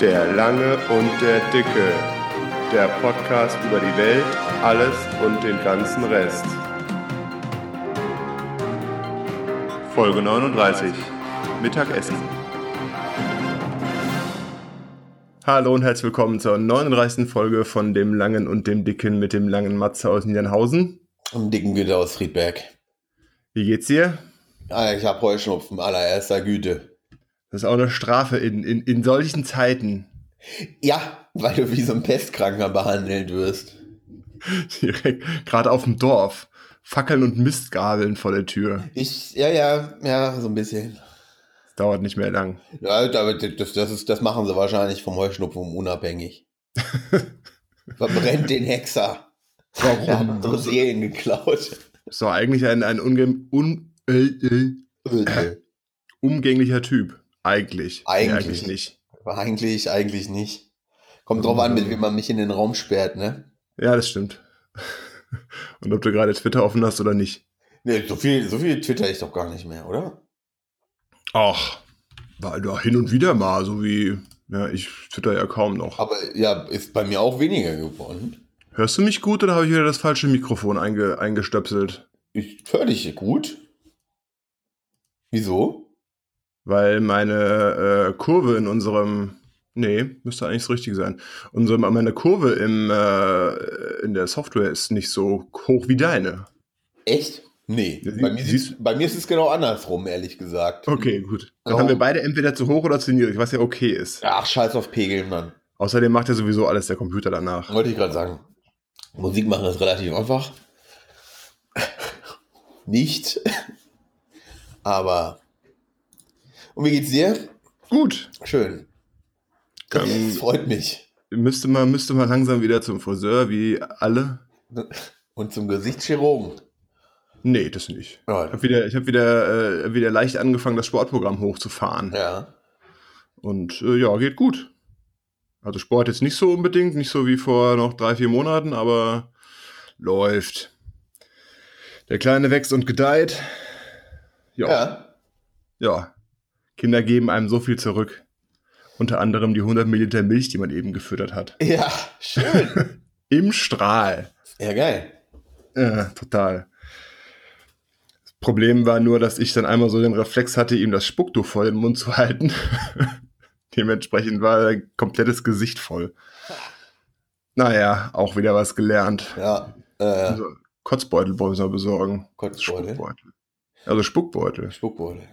Der Lange und der Dicke. Der Podcast über die Welt, alles und den ganzen Rest. Folge 39. Mittagessen. Hallo und herzlich willkommen zur 39. Folge von dem Langen und dem Dicken mit dem langen Matze aus Niedernhausen. Und dicken Güte aus Friedberg. Wie geht's dir? Ah, ich habe Heuschnupfen allererster Güte. Das ist auch eine Strafe in, in, in solchen Zeiten. Ja, weil du wie so ein Pestkranker behandelt wirst. Direkt, gerade auf dem Dorf. Fackeln und Mistgabeln vor der Tür. Ich, ja, ja, ja, so ein bisschen. Dauert nicht mehr lang. Ja, das, das, ist, das machen sie wahrscheinlich vom Heuschnupfen unabhängig. Verbrennt den Hexer. Warum? Er hat unsere Seelen geklaut. So, eigentlich ein, ein unge un äh, äh, umgänglicher Typ. Eigentlich. Nee, Eigentlich. eigentlich nicht. Eigentlich, eigentlich nicht. Kommt drauf an, mit wem man mich in den Raum sperrt, ne? Ja, das stimmt. Und ob du gerade Twitter offen hast oder nicht. Nee, so viel, so viel twitter ich doch gar nicht mehr, oder? Ach, war doch hin und wieder mal, so wie, ja, ich twitter ja kaum noch. Aber ja, ist bei mir auch weniger geworden. Hörst du mich gut oder habe ich wieder das falsche Mikrofon einge, eingestöpselt? Ich höre dich gut. Wieso? Weil meine äh, Kurve in unserem, nee, müsste eigentlich das Richtige sein. Unsere, meine Kurve im, äh, in der Software ist nicht so hoch wie deine. Echt? Nee. Sie- bei, mir sieht's- bei mir ist es genau andersrum, ehrlich gesagt. Okay, gut. Dann Oh. haben wir beide entweder zu hoch oder zu niedrig, was ja okay ist. Ach, scheiß auf Pegeln, Mann. Außerdem macht ja sowieso alles der Computer danach. Wollte ich gerade sagen. Musik machen ist relativ einfach. Nicht. Aber. Und wie geht's dir? Gut. Schön. Ähm, Das freut mich. Müsste man, müsste man langsam wieder zum Friseur, wie alle. Und zum Gesichtschirurgen. Nee, das nicht. Ich Ja. habe wieder, ich hab wieder, äh, wieder leicht angefangen, das Sportprogramm hochzufahren. ja. Und äh, ja, geht gut. Also Sport jetzt nicht so unbedingt, nicht so wie vor noch drei, vier Monaten, aber läuft. Der Kleine wächst und gedeiht. Ja. Ja. Kinder geben einem so viel zurück. Unter anderem die 100 Milliliter Milch, die man eben gefüttert hat. Ja, schön. Im Strahl. ja, geil. Ja, total. Das Problem war nur, dass ich dann einmal so den Reflex hatte, ihm das Spucktuch vor den Mund zu halten. Dementsprechend war ein komplettes Gesicht voll. Naja, auch wieder was gelernt. Ja. Äh, Also, Kotzbeutel wollen wir besorgen. Kotzbeutel. Spuckbeutel. Also Spuckbeutel. Spuckbeutel.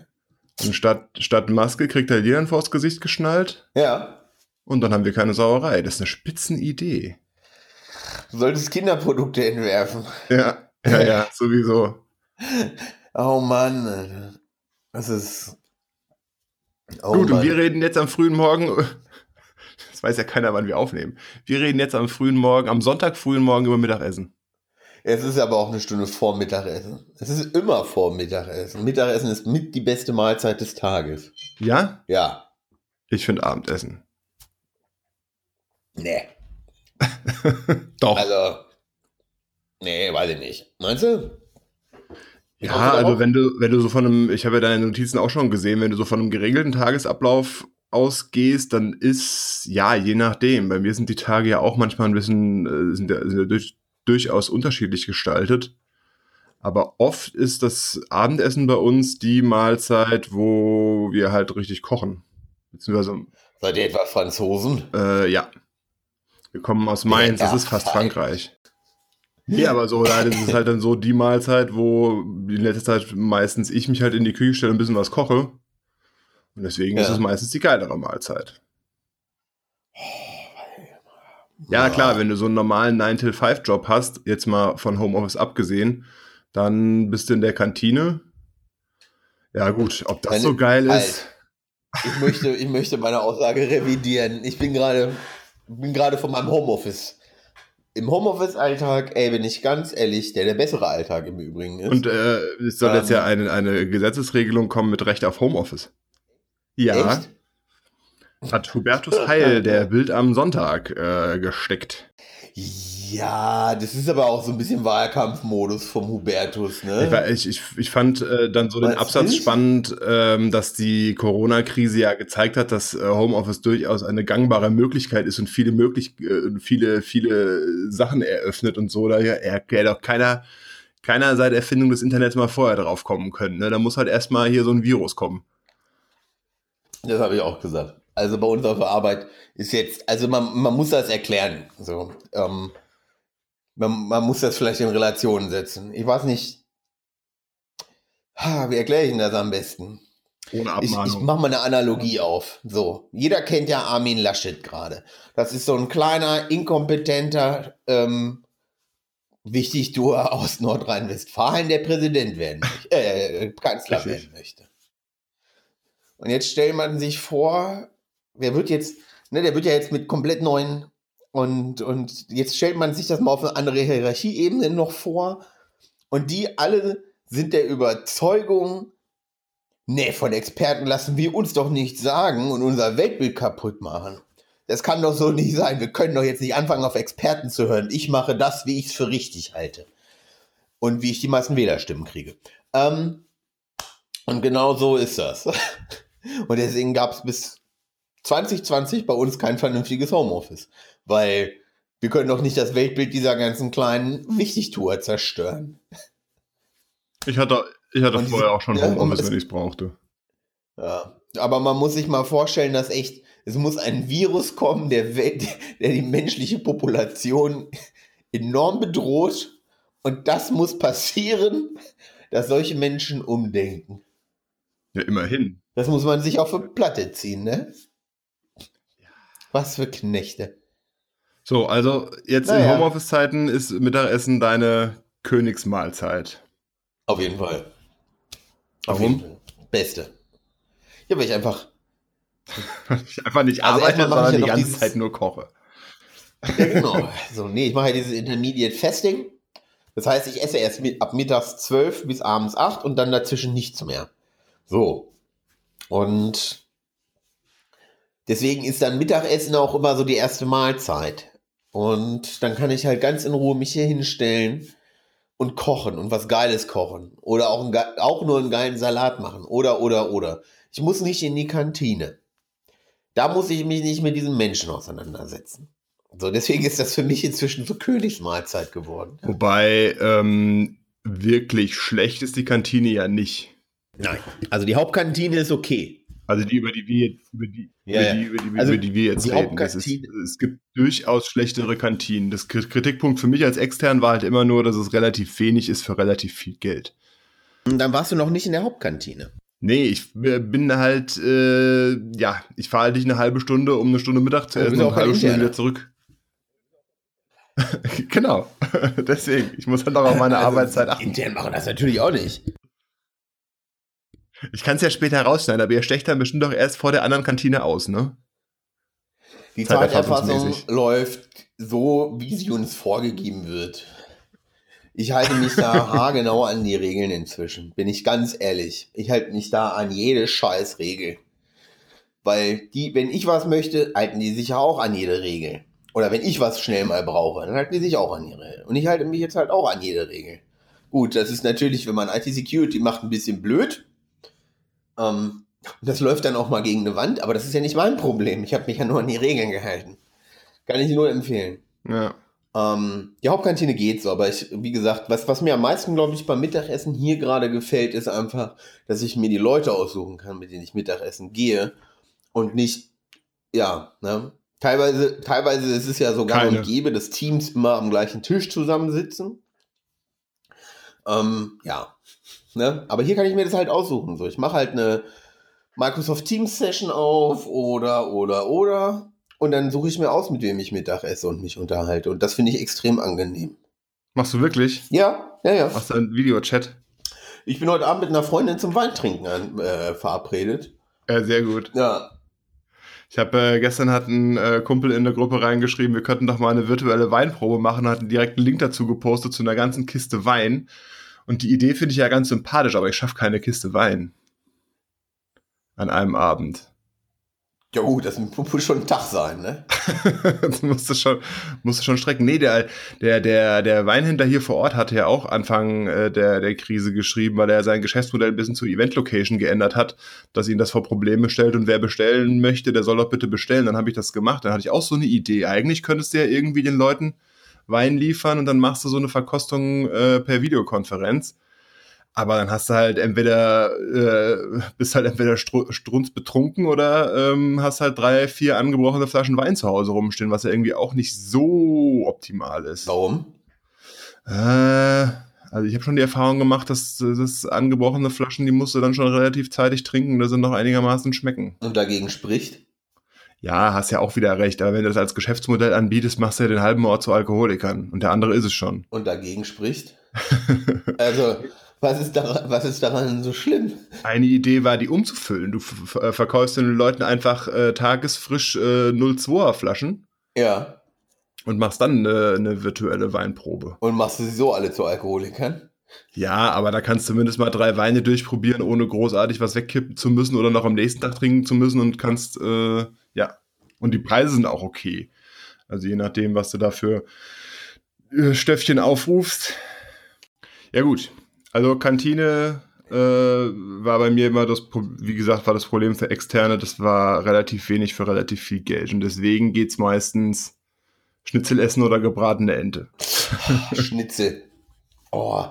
Und statt, statt Maske kriegt er dann vors Gesicht geschnallt. Ja. Und dann haben wir keine Sauerei. Das ist eine Spitzenidee. Du solltest Kinderprodukte entwerfen. Ja, ja, ja, sowieso. Oh Mann. Das ist. Oh Gut, und Mann. wir reden jetzt am frühen Morgen. Das weiß ja keiner, wann wir aufnehmen. Wir reden jetzt am frühen Morgen, am Sonntag frühen Morgen über Mittagessen. Es ist aber auch eine Stunde vor Mittagessen. Es ist immer vor Mittagessen. Mittagessen ist mit die beste Mahlzeit des Tages. Ja? Ja. Ich finde Abendessen. Nee. Doch. Also. Nee, weiß ich nicht. Meinst du? ja, also wenn du, wenn du so von einem, ich habe ja deine Notizen auch schon gesehen, wenn du so von einem geregelten Tagesablauf ausgehst, dann ist, ja, je nachdem. Bei mir sind die Tage ja auch manchmal ein bisschen, äh, sind, sind ja durch, durchaus unterschiedlich gestaltet. Aber oft ist das Abendessen bei uns die Mahlzeit, wo wir halt richtig kochen. Beziehungsweise Seid ihr etwa Franzosen? Äh, ja. Wir kommen aus Mainz, das ist fast. Frankreich. Ja, aber so, leider ist es halt dann so die Mahlzeit, wo in letzter Zeit meistens ich mich halt in die Küche stelle und ein bisschen was koche. Und deswegen ist Ja. es meistens die geilere Mahlzeit. Ja, klar, wenn du so einen normalen 9-till-5-Job hast, jetzt mal von Homeoffice abgesehen, dann bist du in der Kantine. Ja, gut, ob das Meine- so geil Halt. ist. Ich möchte, ich möchte meine Aussage revidieren. Ich bin gerade bin gerade von meinem Homeoffice. Im Homeoffice-Alltag, ey, bin ich ganz ehrlich, der der bessere Alltag im Übrigen ist. Und äh, es soll jetzt Ähm. ja eine, eine Gesetzesregelung kommen mit Recht auf Homeoffice. Ja, Echt? Hat Hubertus Heil, der Bild am Sonntag, äh, gesteckt. Ja, das ist aber auch so ein bisschen Wahlkampfmodus vom Hubertus, ne? Ich, ich, ich fand äh, dann so den Was Absatz ist? spannend, ähm, dass die Corona-Krise ja gezeigt hat, dass äh, Homeoffice durchaus eine gangbare Möglichkeit ist und viele möglich äh, viele viele Sachen eröffnet und so. Da erklärt auch keiner keiner seit Erfindung des Internets mal vorher drauf kommen können. Ne? Da muss halt erstmal hier so ein Virus kommen. Das habe ich auch gesagt. Also bei uns auf der Arbeit ist jetzt, also man, man muss das erklären. So, ähm, man, man muss das vielleicht in Relation setzen. Ich weiß nicht, ha, wie erkläre ich denn das am besten? Ohne Ich, ich Abmahnung. mache mal eine Analogie auf. So, jeder kennt ja Armin Laschet gerade. Das ist so ein kleiner, inkompetenter ähm, Wichtigtuer aus Nordrhein-Westfalen, der Präsident werden möchte, äh, Kanzler Richtig. werden möchte. Und jetzt stellt man sich vor, der wird jetzt, ne, der wird ja jetzt mit komplett neuen und, und jetzt stellt man sich das mal auf eine andere Hierarchieebene noch vor. Und die alle sind der Überzeugung, Nee, von Experten lassen wir uns doch nichts sagen und unser Weltbild kaputt machen. Das kann doch so nicht sein. Wir können doch jetzt nicht anfangen, auf Experten zu hören. Ich mache das, wie ich es für richtig halte. Und wie ich die meisten Wählerstimmen kriege. Ähm, und genau so ist das. Und deswegen gab es bis 2020 bei uns kein vernünftiges Homeoffice. Weil wir können doch nicht das Weltbild dieser ganzen kleinen Wichtigtour zerstören. Ich hatte, ich hatte diese- vorher auch schon ja, Homeoffice, wenn ich es brauchte. Ja, aber man muss sich mal vorstellen, dass echt, es muss ein Virus kommen, der, Welt, der die menschliche Population enorm bedroht. Und das muss passieren, dass solche Menschen umdenken. Ja, immerhin. Das muss man sich auf eine Platte ziehen, ne? Was für Knechte. So, also jetzt in Naja. Homeoffice-Zeiten ist Mittagessen deine Königsmahlzeit. Auf jeden Fall. Auf Warum? jeden Fall. Beste. Ja, weil ich einfach, Ich einfach nicht Also arbeite, sondern ja die ganze dieses- Zeit nur koche. Ja, genau. So, nee, ich mache ja dieses Intermediate Fasting. Das heißt, ich esse erst ab mittags 12 bis abends 8 und dann dazwischen nichts mehr. So. Und deswegen ist dann Mittagessen auch immer so die erste Mahlzeit. Und dann kann ich halt ganz in Ruhe mich hier hinstellen und kochen und was Geiles kochen. Oder auch, ein, auch nur einen geilen Salat machen. Oder, oder, oder. Ich muss nicht in die Kantine. Da muss ich mich nicht mit diesen Menschen auseinandersetzen. So, deswegen ist das für mich inzwischen so Königsmahlzeit geworden. Wobei ähm, wirklich schlecht ist die Kantine ja nicht. Nein. Also die Hauptkantine ist okay. Also die, über die wir jetzt, über die, Ja, über ja. die, über die, Also über die wir jetzt die reden. Ist, es gibt durchaus schlechtere Kantinen. Das Kri- Kritikpunkt für mich als extern war halt immer nur, dass es relativ wenig ist für relativ viel Geld. Und dann warst du noch nicht in der Hauptkantine. Nee, ich äh, bin halt, äh, ja, ich fahre halt nicht eine halbe Stunde, um eine Stunde Mittag zu essen und eine halbe Stunde wieder zurück. genau. Deswegen, ich muss halt auch auf meine Also, Arbeitszeit achten. Intern machen das natürlich auch nicht. Ich kann es ja später rausschneiden, aber ihr stecht dann bestimmt doch erst vor der anderen Kantine aus, ne? Die. Zeiterfassung läuft so, wie sie uns vorgegeben wird. Ich halte mich da haargenau an die Regeln inzwischen, bin ich ganz ehrlich. Ich halte mich da an jede Scheißregel. Weil die, wenn ich was möchte, halten die sich ja auch an jede Regel. Oder wenn ich was schnell mal brauche, dann halten die sich auch an ihre Regel. Und ich halte mich jetzt halt auch an jede Regel. Gut, das ist natürlich, wenn man IT-Security macht, ein bisschen blöd. Ähm, das läuft dann auch mal gegen eine Wand, aber das ist ja nicht mein Problem. Ich habe mich ja nur an die Regeln gehalten. Kann ich nur empfehlen. Ja. Ähm, die Hauptkantine geht so, aber ich, wie gesagt, was, was mir am meisten, glaube ich, beim Mittagessen hier gerade gefällt, ist einfach, dass ich mir die Leute aussuchen kann, mit denen ich Mittagessen gehe und nicht, ja, ne? Teilweise, teilweise ist es ja sogar Keine. und gäbe, dass Teams immer am gleichen Tisch zusammensitzen. Ähm, ja, ne? Aber hier kann ich mir das halt aussuchen. So, ich mache halt eine Microsoft Teams Session auf oder, oder, oder. Und dann suche ich mir aus, mit wem ich Mittag esse und mich unterhalte. Und das finde ich extrem angenehm. Machst du wirklich? Ja, ja, ja. Machst du einen Videochat? Ich bin heute Abend mit einer Freundin zum Weintrinken an, äh, verabredet. Ja, sehr gut. Ja. Ich habe äh, gestern hat ein äh, Kumpel in der Gruppe reingeschrieben, wir könnten doch mal eine virtuelle Weinprobe machen, hat direkt einen Link dazu gepostet zu einer ganzen Kiste Wein. Und die Idee finde ich ja ganz sympathisch, aber ich schaffe keine Kiste Wein. An einem Abend. Ja gut, das muss schon ein Tag sein, ne? das musste schon, musste schon strecken. Nee, der, der, der, der Weinhändler hier vor Ort hatte ja auch Anfang äh, der, der Krise geschrieben, weil er sein Geschäftsmodell ein bisschen zu Event Location geändert hat, dass ihn das vor Probleme stellt und wer bestellen möchte, der soll doch bitte bestellen. Dann habe ich das gemacht. Dann hatte ich auch so eine Idee. Eigentlich könntest du ja irgendwie den Leuten Wein liefern und dann machst du so eine Verkostung äh, per Videokonferenz. Aber dann hast du halt entweder, äh, bist halt entweder strunz betrunken oder ähm, hast halt drei, vier angebrochene Flaschen Wein zu Hause rumstehen, was ja irgendwie auch nicht so optimal ist. Warum? Äh, also ich habe schon die Erfahrung gemacht, dass, dass angebrochene Flaschen, die musst du dann schon relativ zeitig trinken, da sind noch einigermaßen schmecken. Und dagegen spricht? Ja, hast ja auch wieder recht, aber wenn du das als Geschäftsmodell anbietest, machst du ja den halben Ort zu Alkoholikern und der andere ist es schon. Und dagegen spricht? also was ist, daran, was ist daran so schlimm? Eine Idee war, die umzufüllen. Du äh, verkaufst den Leuten einfach äh, tagesfrisch äh, 02er Flaschen. Ja. Und machst dann äh, eine virtuelle Weinprobe. Und machst du sie so alle zu Alkoholikern? Ja, aber da kannst du zumindest mal drei Weine durchprobieren, ohne großartig was wegkippen zu müssen oder noch am nächsten Tag trinken zu müssen und kannst, äh. Und die Preise sind auch okay. Also je nachdem, was du da für äh, Stöffchen aufrufst. Ja gut, also Kantine äh, war bei mir immer das, wie gesagt, war das Problem für Externe, das war relativ wenig für relativ viel Geld. Und deswegen geht's meistens Schnitzel essen oder gebratene Ente. Schnitzel. Oh.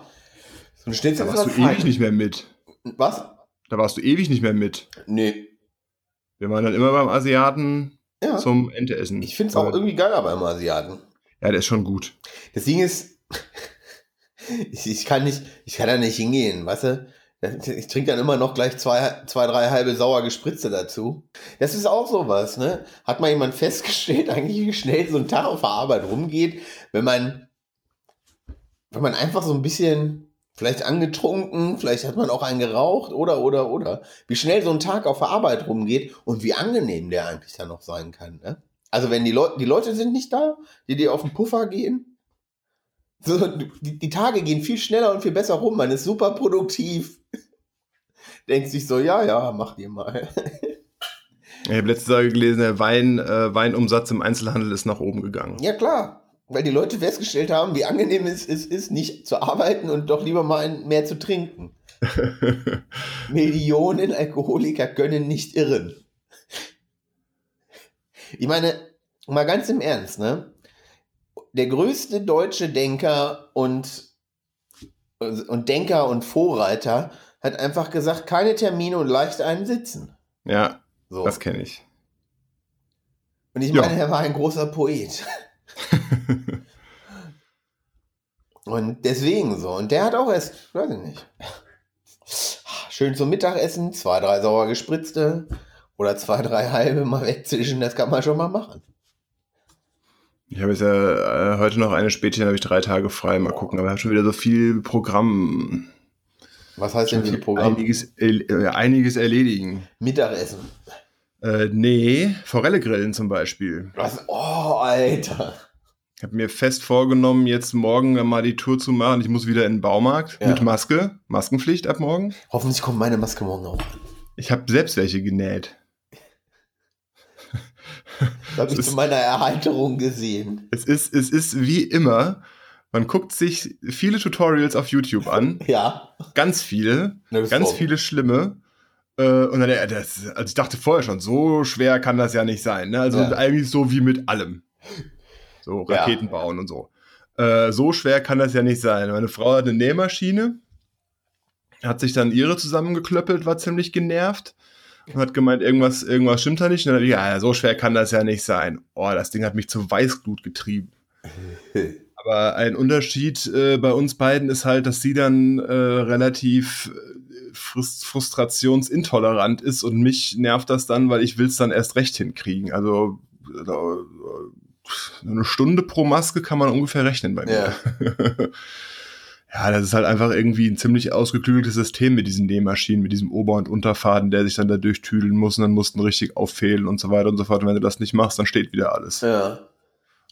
So ein Schnitzel da warst du fein. ewig nicht mehr mit. Was? Da warst du ewig nicht mehr mit. Nee. Wir waren dann immer beim Asiaten ja. zum Ente essen. Ich find's auch irgendwie geiler beim Asiaten. Ja, der ist schon gut. Das Ding ist, ich, ich, kann nicht, ich kann da nicht hingehen, weißt du? Ich trinke dann immer noch gleich zwei, zwei, drei halbe sauer Gespritze dazu. Das ist auch sowas, ne? Hat mal jemand festgestellt, eigentlich wie schnell so ein Tag auf der Arbeit rumgeht, wenn man, wenn man einfach so ein bisschen, vielleicht angetrunken, vielleicht hat man auch einen geraucht oder, oder, oder. Wie schnell so ein Tag auf der Arbeit rumgeht und wie angenehm der eigentlich dann noch sein kann, ne? Also wenn die Leute, die Leute sind nicht da, die dir auf den Puffer gehen, so, die, die, Tage gehen viel schneller und viel besser rum. Man ist super produktiv. Denkt sich so, ja, ja, mach dir mal. Ich habe letzte Tage gelesen, der Wein, äh, Weinumsatz im Einzelhandel ist nach oben gegangen. Ja, klar. Weil die Leute festgestellt haben, wie angenehm es ist, ist, nicht zu arbeiten und doch lieber mal mehr zu trinken. Millionen Alkoholiker können nicht irren. Ich meine, mal ganz im Ernst, ne? der größte deutsche Denker und, und Denker und Vorreiter hat einfach gesagt, keine Termine und leicht einen sitzen. Ja, so. das kenne ich. Und ich meine, ja. er war ein großer Poet. Und deswegen so. Und der hat auch erst, weiß ich nicht, schön zum Mittagessen, zwei, drei sauer gespritzte oder zwei, drei halbe mal wegzischen, das kann man schon mal machen. Ich habe jetzt ja äh, heute noch eine Spätchen, habe ich drei Tage frei, mal gucken, aber ich habe schon wieder so viel Programm. Was heißt denn viel Programm? Einiges, äh, einiges erledigen. Mittagessen. Äh, nee, Forelle grillen zum Beispiel. Was? Oh, Alter. Ich habe mir fest vorgenommen, jetzt morgen mal die Tour zu machen. Ich muss wieder in den Baumarkt ja. mit Maske. Maskenpflicht ab morgen. Hoffentlich kommt meine Maske morgen auch. Ich habe selbst welche genäht. Das habe ich ist, zu meiner Erheiterung gesehen. Es ist, es ist wie immer, man guckt sich viele Tutorials auf YouTube an. ja. Ganz viele. Ganz auch. viele schlimme. Äh, und dann, das, also ich dachte vorher schon, so schwer kann das ja nicht sein. Ne? Also ja. eigentlich so wie mit allem. So Raketen ja. bauen und so. Äh, so schwer kann das ja nicht sein. Meine Frau hat eine Nähmaschine, hat sich dann ihre zusammengeklöppelt, war ziemlich genervt und hat gemeint, irgendwas, irgendwas stimmt da nicht. Und dann, ja, so schwer kann das ja nicht sein. Oh, das Ding hat mich zu Weißglut getrieben. Aber ein Unterschied äh, bei uns beiden ist halt, dass sie dann äh, relativ äh, frust frustrationsintolerant ist und mich nervt das dann, weil ich will es dann erst recht hinkriegen. Also äh, eine Stunde pro Maske kann man ungefähr rechnen bei mir. Ja. Ja, das ist halt einfach irgendwie ein ziemlich ausgeklügeltes System mit diesen Nähmaschinen, mit diesem Ober- und Unterfaden, der sich dann da durchtüdeln muss und dann mussten richtig auffehlen und so weiter und so fort. Und wenn du das nicht machst, dann steht wieder alles. Ja.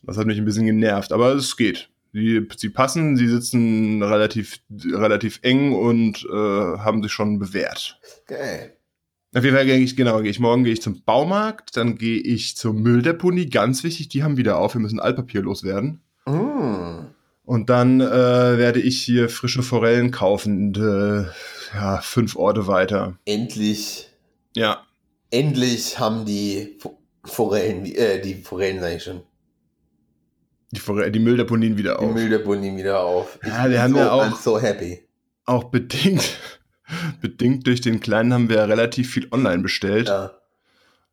Das hat mich ein bisschen genervt, aber es geht. Sie, sie passen, sie sitzen relativ, relativ eng und äh, haben sich schon bewährt. Geil. Auf jeden Fall gehe ich, genau, gehe ich morgen gehe ich zum Baumarkt, dann gehe ich zur Mülldeponie, ganz wichtig, die haben wieder auf, wir müssen Altpapier loswerden. Mm. Und dann äh, werde ich hier frische Forellen kaufen, und, äh, ja, fünf Orte weiter. Endlich, Ja, endlich haben die Fo- Forellen, äh, die Forellen sag ich schon, die, Forell die Mülldeponien wieder die auf. Mülldeponie wieder auf. Ich Ja, bin haben so, ja auch- I'm so happy. Auch bedingt, bedingt durch den Kleinen haben wir ja relativ viel online bestellt. Ja.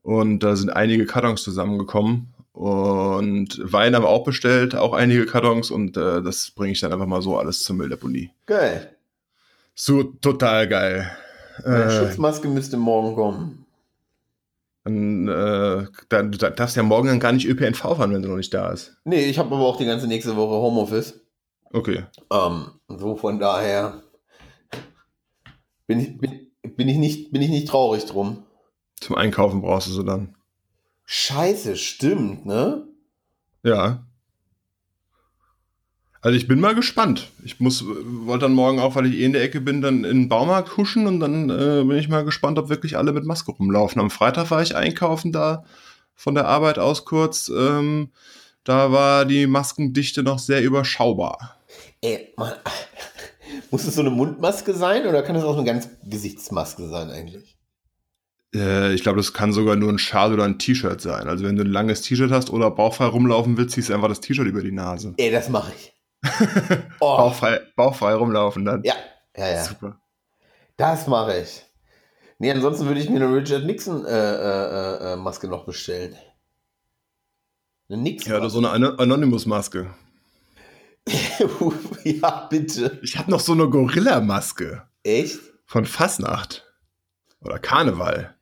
Und da sind einige Kartons zusammengekommen. Und Wein haben wir auch bestellt, auch einige Kartons. Und äh, das bringe ich dann einfach mal so alles zur Mülldeponie. Geil. So total geil. Meine Äh, Schutzmaske müsste morgen kommen. dann, äh, dann, du darfst ja morgen dann gar nicht ÖPNV fahren, wenn du noch nicht da ist. Nee, ich habe aber auch die ganze nächste Woche Homeoffice. Okay. Ähm, so von daher bin ich, bin, bin, ich nicht, bin ich nicht traurig drum. Zum Einkaufen brauchst du sie dann. Scheiße, stimmt, ne? Ja. Also ich bin mal gespannt. Ich muss, wollte dann morgen auch, weil ich eh in der Ecke bin, dann in den Baumarkt huschen und dann äh, bin ich mal gespannt, ob wirklich alle mit Maske rumlaufen. Am Freitag war ich einkaufen da von der Arbeit aus kurz. Ähm, da war die Maskendichte noch sehr überschaubar. Ey, Mann. Muss es so eine Mundmaske sein oder kann es auch eine ganz Gesichtsmaske sein eigentlich? Äh, ich glaube, das kann sogar nur ein Schal oder ein T-Shirt sein. Also wenn du ein langes T-Shirt hast oder bauchfrei rumlaufen willst, ziehst du einfach das T-Shirt über die Nase. Ey, das mache ich. Oh, Bauchfrei, bauchfrei rumlaufen dann. ja, ja, ja. Super. Das mache ich. Nee, ansonsten würde ich mir eine Richard Nixon äh, äh, äh, Maske noch bestellen. Eine Nixon. Ja, oder so eine Ano- Anonymous-Maske. ja, bitte. Ich habe noch so eine Gorilla-Maske Echt? von Fasnacht. Oder Karneval.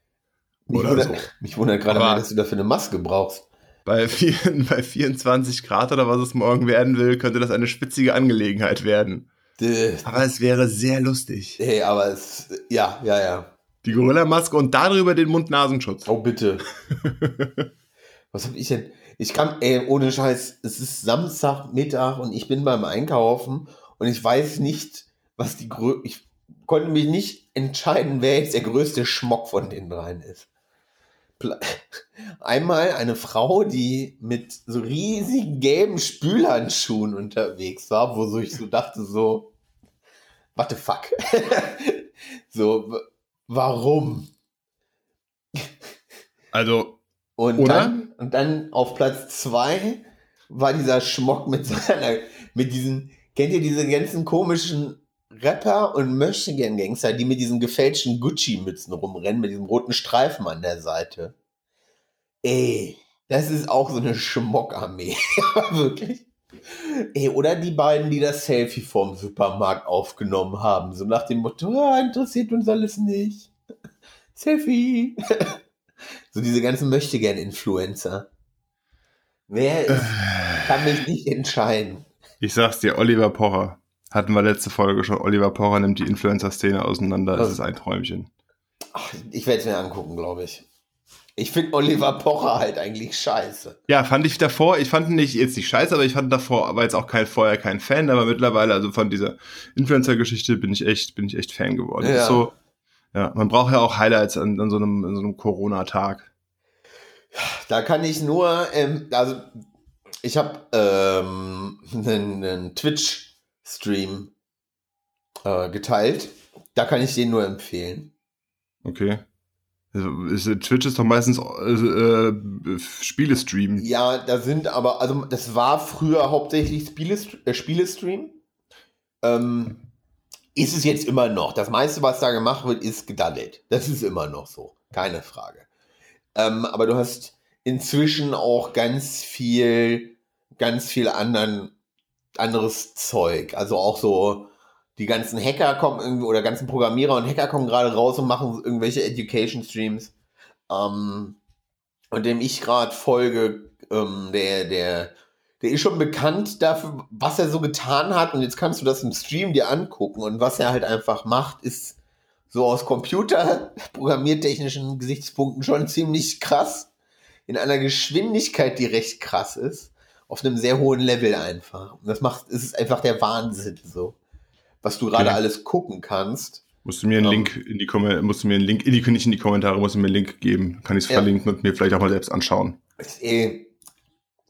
Mich Oder wundert, so. mich wundert gerade dass du dafür eine Maske brauchst. Bei, vier, bei 24 Grad oder was es morgen werden will, könnte das eine spitzige Angelegenheit werden. Däh. Aber es wäre sehr lustig. Hey, aber es. Ja, ja, ja. Die Gorilla-Maske und darüber den Mund-Nasenschutz. Oh, bitte. Was hab ich denn? Ich kann, ey, ohne Scheiß, es ist Samstagmittag und ich bin beim Einkaufen und ich weiß nicht, was die grö Ich konnte mich nicht entscheiden, wer jetzt der größte Schmock von den dreien ist. Einmal eine Frau, die mit so riesigen gelben Spülhandschuhen unterwegs war, wo ich so dachte, so, what the fuck? so, warum? Also, Und Oder? dann, und dann auf Platz zwei war dieser Schmock mit seiner, mit diesen, kennt ihr diese ganzen komischen Rapper und Möchtegern-Gangster, die mit diesen gefälschten Gucci-Mützen rumrennen, mit diesem roten Streifen an der Seite? Ey, das ist auch so eine Schmockarmee. Wirklich. Ey, oder die beiden, die das Selfie vorm Supermarkt aufgenommen haben, so nach dem Motto, ah, interessiert uns alles nicht. Selfie. So diese ganzen Möchtegern-Influencer. Wer ist, kann mich nicht entscheiden. ich sag's dir, Oliver Pocher. Hatten wir letzte Folge schon. Oliver Pocher nimmt die Influencer-Szene auseinander. Das ist ein Träumchen. Ach, ich werde es mir angucken, glaube ich. Ich finde Oliver Pocher halt eigentlich scheiße. Ja, fand ich davor, ich fand ihn nicht jetzt nicht scheiße, aber ich fand davor, aber jetzt auch kein vorher kein Fan, aber mittlerweile, also von dieser Influencer-Geschichte bin ich echt, bin ich echt Fan geworden. Ja. So, ja, man braucht ja auch Highlights an, an so einem, an so einem Corona-Tag. Da kann ich nur, ähm, also ich habe ähm, einen, einen Twitch-Stream äh, geteilt. Da kann ich den nur empfehlen. Okay. Also, Twitch ist doch meistens äh, äh, Spielestream. Ja, da sind aber, also das war früher hauptsächlich Spielest äh, Spielestream. Ähm, ist es jetzt immer noch. Das meiste, was da gemacht wird, ist gedaddelt. Das ist immer noch so. Keine Frage. Ähm, aber du hast inzwischen auch ganz viel, ganz viel anderen, anderes Zeug. Also auch so, die ganzen Hacker kommen irgendwie, oder ganzen Programmierer und Hacker kommen gerade raus und machen irgendwelche Education Streams. Ähm, und dem ich gerade folge, ähm, der, der, der ist schon bekannt dafür, was er so getan hat. Und jetzt kannst du das im Stream dir angucken. Und was er halt einfach macht, ist so aus Computer-programmiertechnischen Gesichtspunkten schon ziemlich krass. In einer Geschwindigkeit, die recht krass ist. Auf einem sehr hohen Level einfach. Und das macht, es ist einfach der Wahnsinn so. Was du gerade Okay. alles gucken kannst. Musst du mir einen Ähm. Link in die Kommentare, musst du mir einen Link in die, nicht in die Kommentare, musst du mir einen Link geben. Kann ich es Ja. verlinken und mir vielleicht auch mal selbst anschauen. Ey,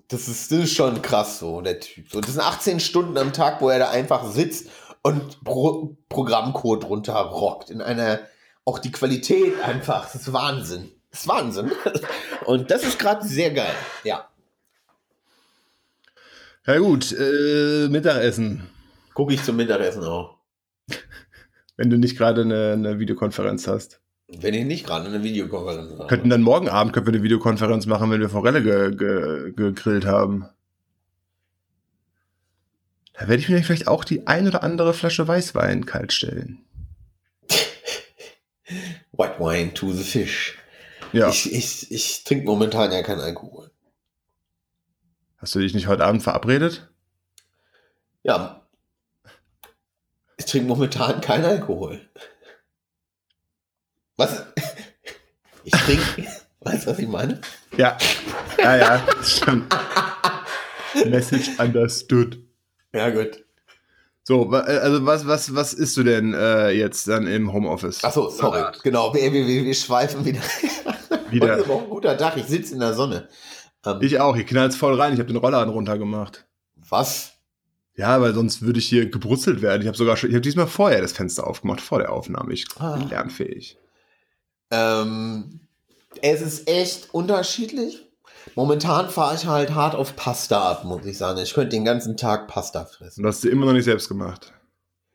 das ist, das ist schon krass so, der Typ. So, das sind 18 Stunden am Tag, wo er da einfach sitzt und Pro Programmcode runterrockt. In einer, auch die Qualität einfach, das ist Wahnsinn. Das ist Wahnsinn. Und das ist gerade sehr geil. Ja. Ja gut, äh, Mittagessen. Gucke ich zum Mittagessen auch. Wenn du nicht gerade eine, eine Videokonferenz hast. Wenn ich nicht gerade eine Videokonferenz habe. Könnten dann morgen Abend können wir eine Videokonferenz machen, wenn wir Forelle ge, ge, gegrillt haben. Da werde ich mir vielleicht auch die ein oder andere Flasche Weißwein kalt stellen. White wine to the fish. Ja. Ich, ich, ich trinke momentan ja keinen Alkohol. Hast du dich nicht heute Abend verabredet? Ja. Ich trinke momentan keinen Alkohol. Was? Ich trinke. weißt du, was ich meine? Ja. Ja, ja. Schon. Message understood. Ja, gut. So, äh, also was, was, was isst du denn äh, jetzt dann im Homeoffice? Achso, sorry. Genau, wir, wir, wir, wir schweifen wieder. Heute Wieder. ist auch ein guter Tag. Ich sitze in der Sonne. Ähm, Ich auch, hier knallt's voll rein. Ich habe den Rollladen runtergemacht. was? Ja, weil sonst würde ich hier gebrutzelt werden. Ich habe sogar schon, ich habe diesmal vorher das Fenster aufgemacht, vor der Aufnahme. Ich Ah. bin lernfähig. Ähm, es ist echt unterschiedlich. Momentan fahre ich halt hart auf Pasta ab, muss ich sagen. Ich könnte den ganzen Tag Pasta fressen. Und hast du immer noch nicht selbst gemacht.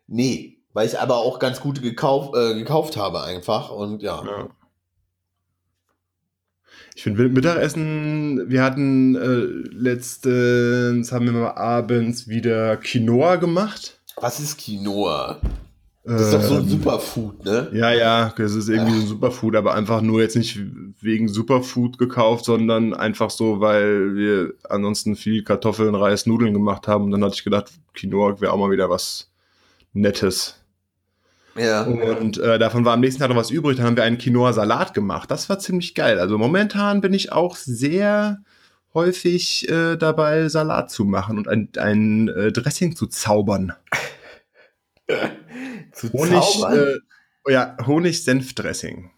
Nee, weil ich aber auch ganz gute gekauf, äh, gekauft habe einfach. Und ja. Ja. Ich finde Mittagessen, wir hatten äh, letztens, haben wir mal abends wieder Quinoa gemacht. Was ist Quinoa? Das ist doch so ein Ähm, Superfood, ne? Ja, ja, das ist irgendwie so ein Superfood, aber einfach nur jetzt nicht wegen Superfood gekauft, sondern einfach so, weil wir ansonsten viel Kartoffeln, Reis, Nudeln gemacht haben. Und dann hatte ich gedacht, Quinoa wäre auch mal wieder was Nettes. Ja. Und äh, davon war am nächsten Tag noch was übrig. Dann haben wir einen Quinoa-Salat gemacht. Das war ziemlich geil. Also momentan bin ich auch sehr häufig äh, dabei, Salat zu machen und ein, ein äh, Dressing zu zaubern. Zu Honig, äh, ja, Honig-Senf-Dressing.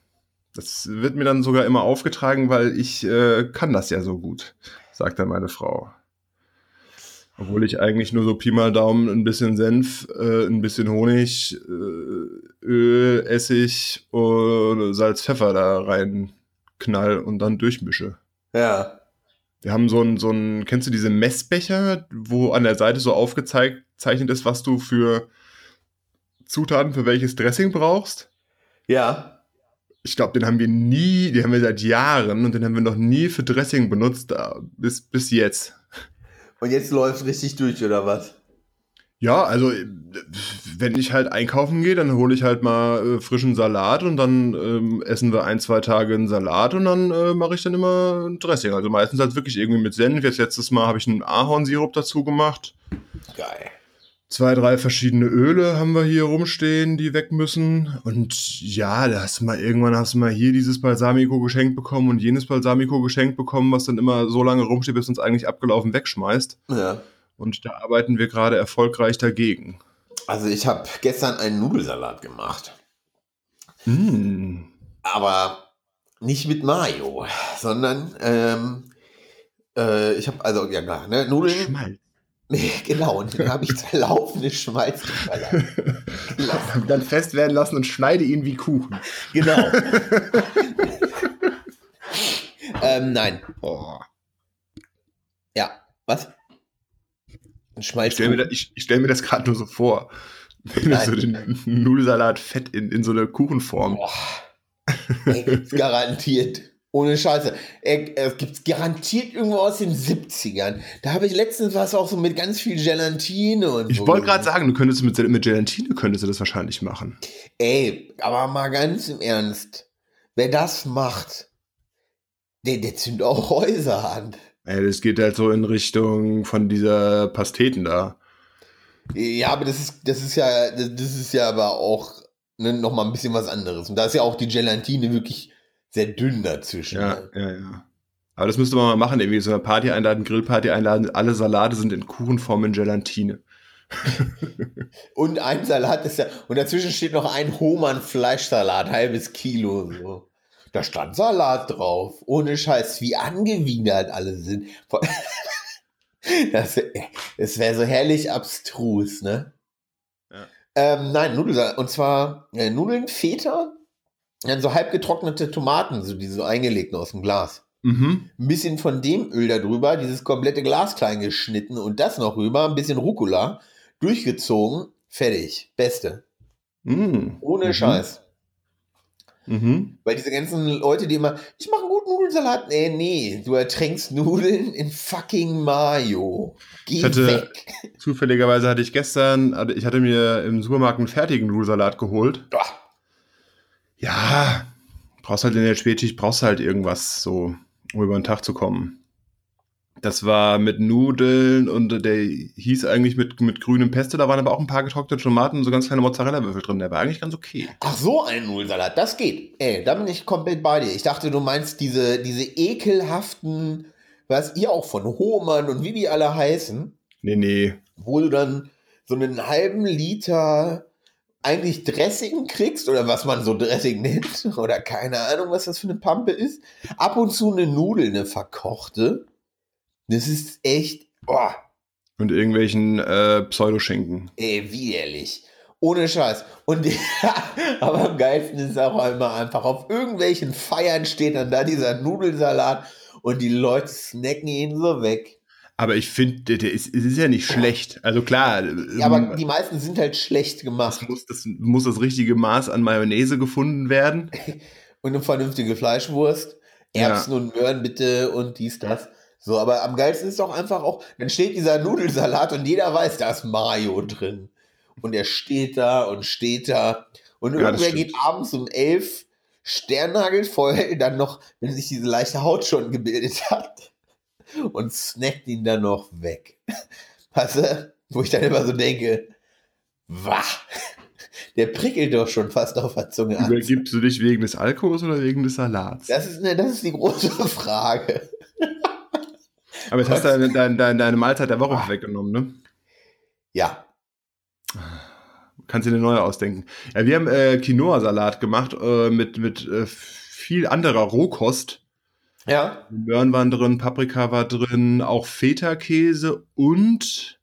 Das wird mir dann sogar immer aufgetragen, weil ich äh, kann das ja so gut, sagt dann meine Frau. Obwohl ich eigentlich nur so Pi mal Daumen ein bisschen Senf, äh, ein bisschen Honig, äh, Öl, Essig und Salz, Pfeffer da rein knall und dann durchmische. ja. Wir haben so einen, so einen, kennst du diese Messbecher, wo an der Seite so aufgezeichnet ist, was du für Zutaten für welches Dressing brauchst? Ja. Ich glaube, den haben wir nie, den haben wir seit Jahren und den haben wir noch nie für Dressing benutzt, äh, bis, bis jetzt. Und jetzt läuft richtig durch, oder was? Ja, also äh, wenn ich halt einkaufen gehe, dann hole ich halt mal äh, frischen Salat und dann ähm, essen wir ein, zwei Tage einen Salat und dann äh, mache ich dann immer ein Dressing. Also meistens halt wirklich irgendwie mit Senf. Jetzt letztes Mal habe ich einen Ahornsirup dazu gemacht. Geil. Zwei, drei verschiedene Öle haben wir hier rumstehen, die weg müssen. Und ja, da hast du mal irgendwann hast du mal hier dieses Balsamico geschenkt bekommen und jenes Balsamico geschenkt bekommen, was dann immer so lange rumsteht, bis uns eigentlich abgelaufen wegschmeißt. Ja. Und da arbeiten wir gerade erfolgreich dagegen. Also ich habe gestern einen Nudelsalat gemacht. Mm. Aber nicht mit Mayo, sondern ähm, äh, ich habe also ja klar, ne, Nudeln. Schmalz. Nee, genau, und dann habe ich zerlaufene Schmalz gelassen. Dann fest werden lassen und schneide ihn wie Kuchen. Genau. ähm, nein. Oh. Ja. Was? Ein Ich Schmalz. stelle mir, da- ich, ich stell mir das gerade nur so vor. Wenn du Nein. so den Nudelsalat fett in, in so eine Kuchenform. Boah. Ey, garantiert. Ohne Scheiße. Es gibt garantiert irgendwo aus den 70ern. Da habe ich letztens was auch so mit ganz viel Gelatine und Ich so wollte gerade sagen, du könntest mit, mit Gelatine könntest du das wahrscheinlich machen. Ey, aber mal ganz im Ernst. Wer das macht, der, der zündet auch Häuser an. Ey, das geht halt so in Richtung von dieser Pasteten da. Ja, aber das ist, das ist ja, das, ist ja aber auch ne, noch mal ein bisschen was anderes. Und da ist ja auch die Gelatine wirklich sehr dünn dazwischen. Ja, ne? ja, ja. Aber das müsste man mal machen, irgendwie so eine Party einladen, Grillparty einladen. Alle Salate sind in Kuchenform in Gelatine. und ein Salat ist ja, und dazwischen steht noch ein Hohmann Fleischsalat, halbes Kilo. So. Da stand Salat drauf. Ohne Scheiß, wie angewidert alle sind. Das, das wäre so herrlich abstrus, ne? Ja. Ähm, nein, Nudelsalat. Und zwar äh, Nudeln, Feta, dann so halb getrocknete Tomaten, so die so eingelegten aus dem Glas. Mhm. Ein bisschen von dem Öl da drüber, dieses komplette Glas klein geschnitten und das noch rüber, ein bisschen Rucola, durchgezogen, fertig. Beste. Mhm. Ohne mhm. Scheiß. Mhm. Weil diese ganzen Leute, die immer, ich mache einen guten Nudelsalat. Nee, nee, du ertränkst Nudeln in fucking Mayo. Geh hatte, weg. Zufälligerweise hatte ich gestern, ich hatte mir im Supermarkt einen fertigen Nudelsalat geholt. Boah. Ja, brauchst halt in der Spätschicht, brauchst halt irgendwas so, um über den Tag zu kommen. Das war mit Nudeln und der hieß eigentlich mit, mit grünem Pesto. Da waren aber auch ein paar getrocknete Tomaten und so ganz kleine Mozzarella-Würfel drin. Der war eigentlich ganz okay. Ach, so ein Nudelsalat, das geht. Ey, da bin ich komplett bei dir. Ich dachte, du meinst diese, diese ekelhaften, was ihr auch von Hohmann und wie die alle heißen. Nee, nee. Wo du dann so einen halben Liter eigentlich Dressing kriegst oder was man so Dressing nennt oder keine Ahnung, was das für eine Pampe ist. Ab und zu eine Nudel, eine verkochte das ist echt. Oh. Und irgendwelchen äh, Pseudoschinken. Ey, widerlich. Ohne Scheiß. Und aber am geilsten ist auch immer einfach, auf irgendwelchen Feiern steht dann da dieser Nudelsalat und die Leute snacken ihn so weg. Aber ich finde, der ist, es ist ja nicht schlecht. Also klar. Ja, aber ähm, die meisten sind halt schlecht gemacht. Muss das, muss das richtige Maß an Mayonnaise gefunden werden. und eine vernünftige Fleischwurst. Erbsen ja. und Möhren bitte und dies, das. So, aber am geilsten ist doch einfach auch, dann steht dieser Nudelsalat und jeder weiß, da ist Mayo drin. Und er steht da und steht da. Und ja, irgendwer geht abends um elf sternnagelvoll dann noch, wenn sich diese leichte Haut schon gebildet hat, und snackt ihn dann noch weg. Weißt du? Wo ich dann immer so denke, wach. Der prickelt doch schon fast auf der Zunge an. Übergibst du dich wegen des Alkohols oder wegen des Salats? Das ist, ne, das ist die große Frage. Aber jetzt hast du deine, deine, deine Mahlzeit der Woche weggenommen, ne? Ja. Kannst du dir eine neue ausdenken. Ja, wir haben äh, Quinoa-Salat gemacht äh, mit, mit äh, viel anderer Rohkost. Ja. Möhren waren drin, Paprika war drin, auch Feta-Käse und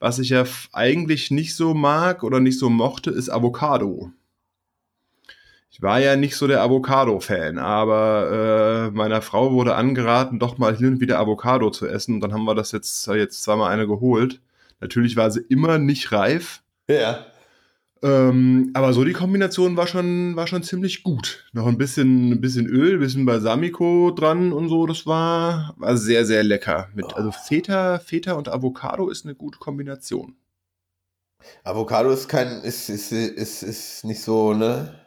was ich ja eigentlich nicht so mag oder nicht so mochte, ist Avocado. Ich war ja nicht so der Avocado-Fan, aber äh, meiner Frau wurde angeraten, doch mal hin und wieder Avocado zu essen. Und dann haben wir das jetzt, jetzt zweimal eine geholt. Natürlich war sie immer nicht reif. Ja. Ähm, aber so die Kombination war schon, war schon ziemlich gut. Noch ein bisschen, ein bisschen Öl, ein bisschen Balsamico dran und so. Das war, war sehr, sehr lecker. Mit, oh. Also Feta, Feta und Avocado ist eine gute Kombination. Avocado ist kein, ist, ist, ist, ist nicht so, ne?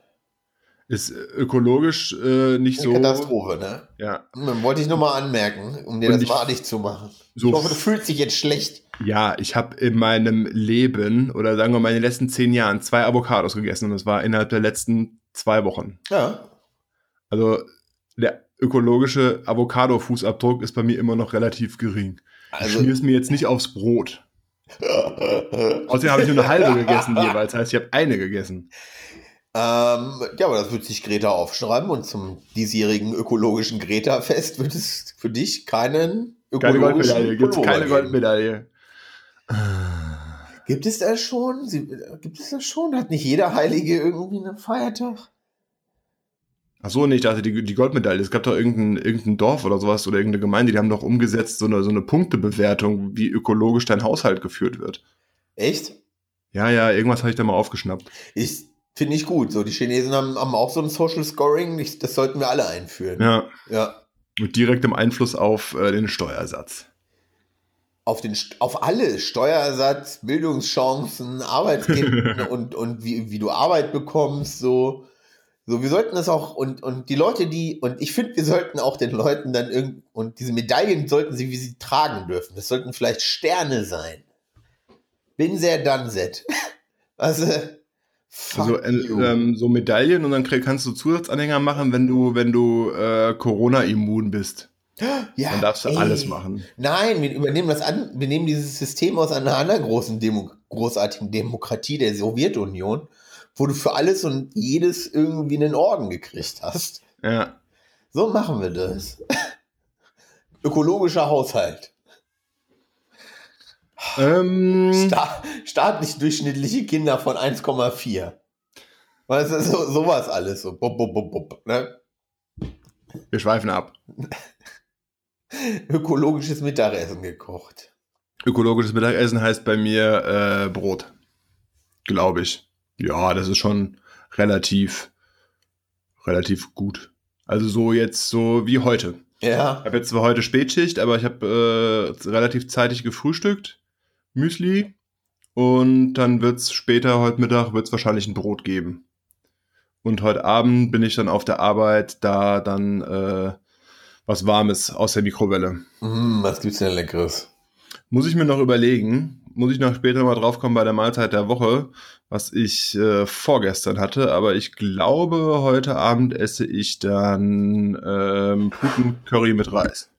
Ist ökologisch äh, nicht Eine so. Katastrophe, ne? Ja. Dann wollte ich nur mal anmerken, um dir Und das madig zu machen. So ich hoffe, du fühlst dich jetzt schlecht. Ja, ich habe in meinem Leben oder sagen wir mal in den letzten zehn Jahren zwei Avocados gegessen und das war innerhalb der letzten zwei Wochen. Ja. Also der ökologische Avocado-Fußabdruck ist bei mir immer noch relativ gering. Also, ich schmier es mir jetzt nicht aufs Brot. Außerdem habe ich nur eine halbe gegessen jeweils, heißt ich habe eine gegessen. Ähm, ja, aber das wird sich Greta aufschreiben und zum diesjährigen ökologischen Greta-Fest wird es für dich keinen ökologischen keine Goldmedaille. Gibt's keine Goldmedaille. Gibt es das schon? Gibt es das schon? Hat nicht jeder Heilige irgendwie einen Feiertag? Ach so, nicht, dachte die, die Goldmedaille. Es gab doch irgendein, irgendein Dorf oder sowas oder irgendeine Gemeinde, die haben doch umgesetzt so eine, so eine Punktebewertung, wie ökologisch dein Haushalt geführt wird. Echt? Ja, ja, irgendwas habe ich da mal aufgeschnappt. Ich Finde ich gut. So, die Chinesen haben, haben auch so ein Social Scoring. Das sollten wir alle einführen. Ja. Ja. Mit direktem Einfluss auf äh, den Steuersatz. Auf, den, auf alle. Steuersatz, Bildungschancen, Arbeitsgeld und, und wie, wie du Arbeit bekommst. So. So, wir sollten das auch, und, und die Leute, die, und ich finde, wir sollten auch den Leuten dann irgend, und diese Medaillen sollten sie, wie sie tragen dürfen. Das sollten vielleicht Sterne sein. Bin sehr done set. Also, also äh, ähm, so Medaillen und dann kannst du Zusatzanhänger machen, wenn du, wenn du äh, Corona-immun bist. Ja, dann darfst du ey. alles machen. Nein, wir übernehmen das an, wir nehmen dieses System aus einer anderen großen Demo großartigen Demokratie der Sowjetunion, wo du für alles und jedes irgendwie einen Orden gekriegt hast. Ja. So machen wir das. Ökologischer Haushalt. Ähm, Sta staatlich durchschnittliche Kinder von 1,4. Weißt du, so, sowas alles. So. Bub, bub, bub, bub, ne? wir schweifen ab. Ökologisches Mittagessen gekocht. Ökologisches Mittagessen heißt bei mir äh, Brot. Glaube ich. Ja, das ist schon relativ, relativ gut. Also so jetzt so wie heute. Ja. Ich habe jetzt zwar heute Spätschicht, aber ich habe äh, relativ zeitig gefrühstückt. Müsli. Und dann wird's später, heute Mittag, wird's wahrscheinlich ein Brot geben. Und heute Abend bin ich dann auf der Arbeit, da dann äh, was Warmes aus der Mikrowelle. Mm, was gibt's denn Leckeres? Muss ich mir noch überlegen, muss ich noch später mal draufkommen bei der Mahlzeit der Woche, was ich äh, vorgestern hatte. Aber ich glaube, heute Abend esse ich dann ähm, Putencurry mit Reis.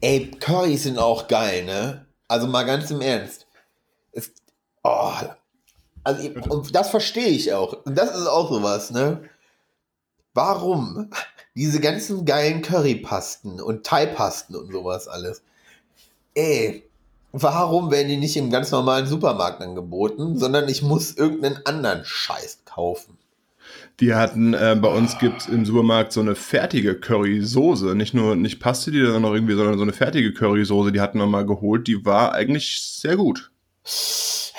Ey, Currys sind auch geil, ne? Also mal ganz im Ernst. Es, oh, also, und das verstehe ich auch. Und das ist auch sowas, ne? Warum diese ganzen geilen Currypasten und Thai-Pasten und sowas alles? Ey, warum werden die nicht im ganz normalen Supermarkt angeboten, sondern ich muss irgendeinen anderen Scheiß kaufen? Die hatten, äh, bei uns gibt's im Supermarkt so eine fertige Currysoße. Nicht nur, nicht Paste, die dann noch irgendwie, sondern so eine fertige Currysoße, die hatten wir mal geholt. Die war eigentlich sehr gut.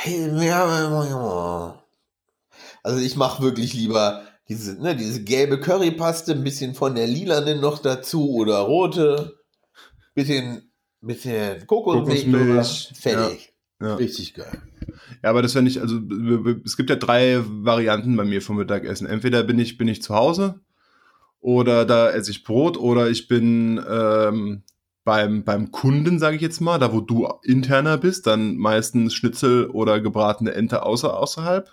Ja, ja. Also ich mache wirklich lieber diese, ne, diese gelbe Currypaste, ein bisschen von der lilanen noch dazu oder rote, bisschen, bisschen Kokosmilch, Kokosmilch, fertig. Ja. Richtig geil. Ja, aber das wäre nicht, also es gibt ja drei Varianten bei mir vom Mittagessen. Entweder bin ich, bin ich zu Hause oder da esse ich Brot oder ich bin ähm, beim, beim Kunden, sage ich jetzt mal, da wo du interner bist, dann meistens Schnitzel oder gebratene Ente außer, außerhalb.